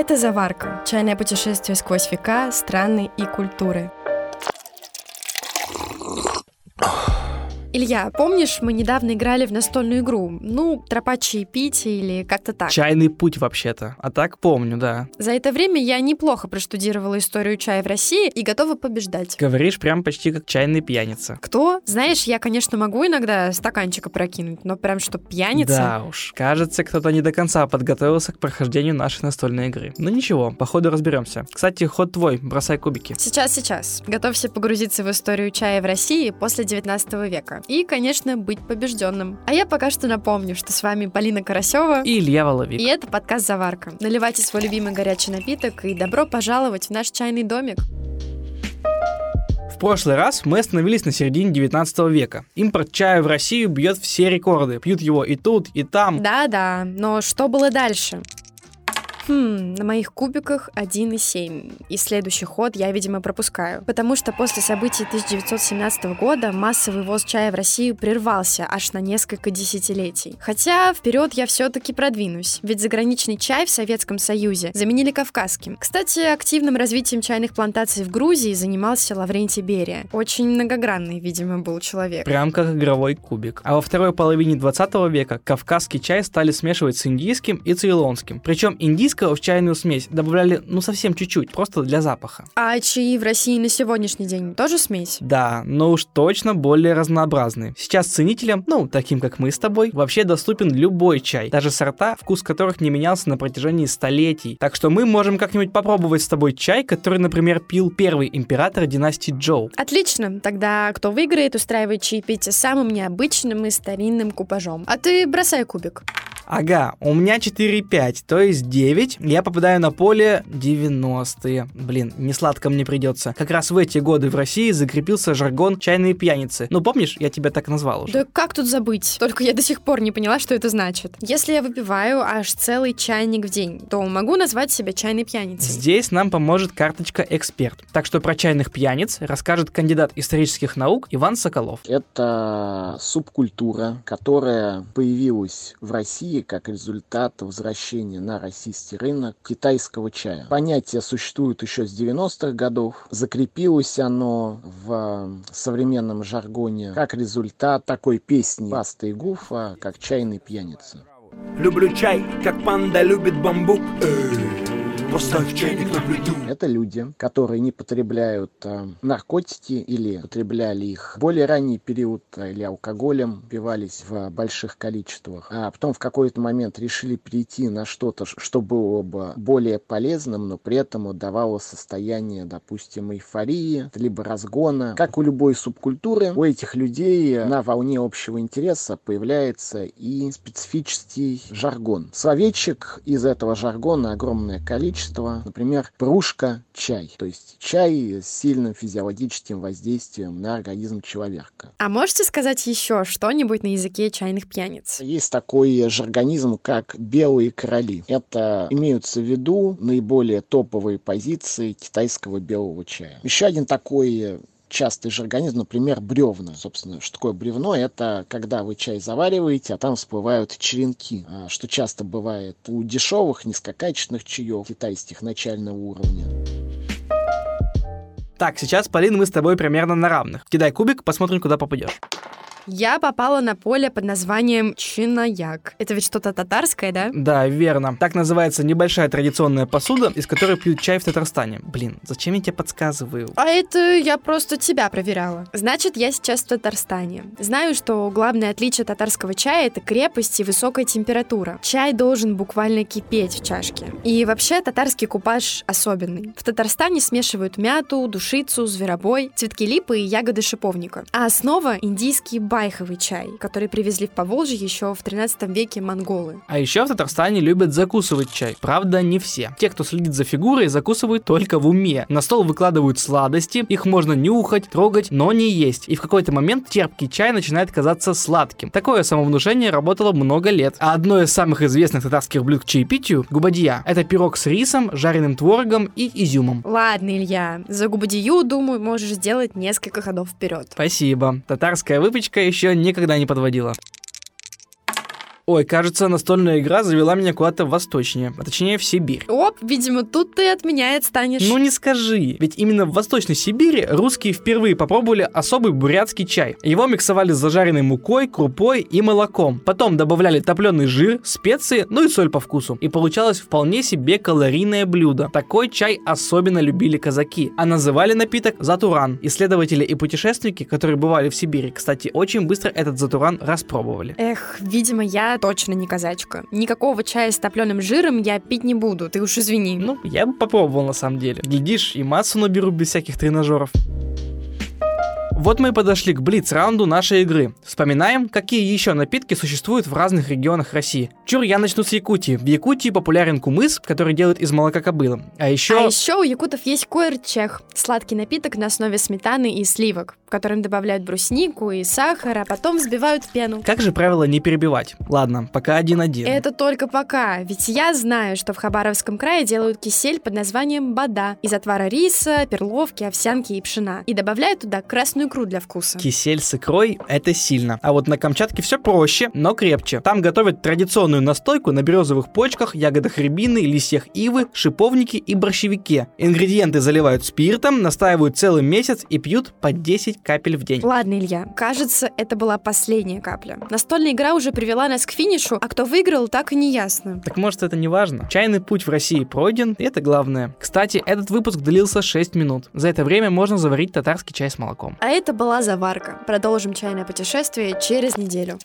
Это «Заварка» — чайное путешествие сквозь века, страны и культуры. Илья, помнишь, мы недавно играли в настольную игру? Ну, тропа чаепития или как-то так. Чайный путь вообще-то. А так помню, да. За это время я неплохо проштудировала историю чая в России и готова побеждать. Говоришь прям почти как чайный пьяница. Кто? Знаешь, я, конечно, могу иногда стаканчика прокинуть, но прям что пьяница? Да уж, кажется, кто-то не до конца подготовился к прохождению нашей настольной игры. Ну ничего, по ходу разберемся. Кстати, ход твой, бросай кубики. Сейчас, сейчас. Готовься погрузиться в историю чая в России после 19 века и, конечно, быть побежденным. А я пока что напомню, что с вами Полина Карасева и Илья Воловик. И это подкаст «Заварка». Наливайте свой любимый горячий напиток и добро пожаловать в наш чайный домик. В прошлый раз мы остановились на середине 19 века. Импорт чая в Россию бьет все рекорды. Пьют его и тут, и там. Да-да, но что было дальше? Хм, на моих кубиках 1,7. И следующий ход я, видимо, пропускаю. Потому что после событий 1917 года массовый ввоз чая в Россию прервался аж на несколько десятилетий. Хотя вперед я все-таки продвинусь. Ведь заграничный чай в Советском Союзе заменили кавказским. Кстати, активным развитием чайных плантаций в Грузии занимался Лаврентий Берия. Очень многогранный, видимо, был человек. Прям как игровой кубик. А во второй половине 20 века кавказский чай стали смешивать с индийским и цейлонским. Причем индийский индийского в чайную смесь добавляли, ну, совсем чуть-чуть, просто для запаха. А чаи в России на сегодняшний день тоже смесь? Да, но уж точно более разнообразные. Сейчас ценителям, ну, таким как мы с тобой, вообще доступен любой чай, даже сорта, вкус которых не менялся на протяжении столетий. Так что мы можем как-нибудь попробовать с тобой чай, который, например, пил первый император династии Джоу. Отлично, тогда кто выиграет, устраивает чаепитие самым необычным и старинным купажом. А ты бросай кубик. Ага, у меня 4,5, то есть 9. Я попадаю на поле 90-е. Блин, не сладко мне придется. Как раз в эти годы в России закрепился жаргон чайные пьяницы. Ну, помнишь, я тебя так назвал уже? Да как тут забыть? Только я до сих пор не поняла, что это значит. Если я выпиваю аж целый чайник в день, то могу назвать себя чайной пьяницей. Здесь нам поможет карточка «Эксперт». Так что про чайных пьяниц расскажет кандидат исторических наук Иван Соколов. Это субкультура, которая появилась в России России как результат возвращения на российский рынок китайского чая. Понятие существует еще с 90-х годов. Закрепилось оно в современном жаргоне как результат такой песни Баста и Гуфа, как «Чайный пьяница». Люблю чай, как панда любит бамбук. Эй. Поставь чайник на плиту. Это люди, которые не потребляют э, наркотики или потребляли их в более ранний период э, или алкоголем, пивались в больших количествах, а потом в какой-то момент решили перейти на что-то, что было бы более полезным, но при этом давало состояние, допустим, эйфории, либо разгона. Как у любой субкультуры, у этих людей на волне общего интереса появляется и специфический жаргон. Словечек из этого жаргона огромное количество, количество, например, кружка чай, то есть чай с сильным физиологическим воздействием на организм человека. А можете сказать еще что-нибудь на языке чайных пьяниц? Есть такой же организм, как белые короли. Это имеются в виду наиболее топовые позиции китайского белого чая. Еще один такой частый же организм, например, бревна. Собственно, что такое бревно? Это когда вы чай завариваете, а там всплывают черенки, а, что часто бывает у дешевых, низкокачественных чаев китайских начального уровня. Так, сейчас, Полин, мы с тобой примерно на равных. Кидай кубик, посмотрим, куда попадешь. Я попала на поле под названием Чинаяк. Это ведь что-то татарское, да? Да, верно. Так называется небольшая традиционная посуда, из которой пьют чай в Татарстане. Блин, зачем я тебе подсказываю? А это я просто тебя проверяла. Значит, я сейчас в Татарстане. Знаю, что главное отличие татарского чая — это крепость и высокая температура. Чай должен буквально кипеть в чашке. И вообще татарский купаж особенный. В Татарстане смешивают мяту, душицу, зверобой, цветки липы и ягоды шиповника. А основа — индийский бай байховый чай, который привезли в Поволжье еще в 13 веке монголы. А еще в Татарстане любят закусывать чай. Правда, не все. Те, кто следит за фигурой, закусывают только в уме. На стол выкладывают сладости, их можно нюхать, трогать, но не есть. И в какой-то момент терпкий чай начинает казаться сладким. Такое самовнушение работало много лет. А одно из самых известных татарских блюд к чаепитию – губадия. Это пирог с рисом, жареным творогом и изюмом. Ладно, Илья, за губадию, думаю, можешь сделать несколько ходов вперед. Спасибо. Татарская выпечка еще никогда не подводила. Ой, кажется, настольная игра завела меня куда-то восточнее, а точнее в Сибирь. Оп, видимо, тут ты от меня и отстанешь. Ну не скажи, ведь именно в Восточной Сибири русские впервые попробовали особый бурятский чай. Его миксовали с зажаренной мукой, крупой и молоком. Потом добавляли топленый жир, специи, ну и соль по вкусу. И получалось вполне себе калорийное блюдо. Такой чай особенно любили казаки, а называли напиток затуран. Исследователи и путешественники, которые бывали в Сибири, кстати, очень быстро этот затуран распробовали. Эх, видимо, я точно не казачка. Никакого чая с топленым жиром я пить не буду, ты уж извини. Ну, я бы попробовал на самом деле. Глядишь, и массу наберу без всяких тренажеров. Вот мы и подошли к блиц-раунду нашей игры. Вспоминаем, какие еще напитки существуют в разных регионах России. Чур, я начну с Якутии. В Якутии популярен кумыс, который делают из молока кобылы. А еще... А еще у якутов есть койрчех, сладкий напиток на основе сметаны и сливок, в котором добавляют бруснику и сахар, а потом взбивают пену. Как же правило не перебивать? Ладно, пока один-один. Это только пока, ведь я знаю, что в Хабаровском крае делают кисель под названием бада из отвара риса, перловки, овсянки и пшена. И добавляют туда красную икру для вкуса. Кисель с икрой – это сильно. А вот на Камчатке все проще, но крепче. Там готовят традиционную настойку на березовых почках, ягодах рябины, листьях ивы, шиповнике и борщевике. Ингредиенты заливают спиртом, настаивают целый месяц и пьют по 10 капель в день. Ладно, Илья, кажется, это была последняя капля. Настольная игра уже привела нас к финишу, а кто выиграл, так и не ясно. Так может это не важно? Чайный путь в России пройден, и это главное. Кстати, этот выпуск длился 6 минут. За это время можно заварить татарский чай с молоком. А это была заварка. Продолжим чайное путешествие через неделю.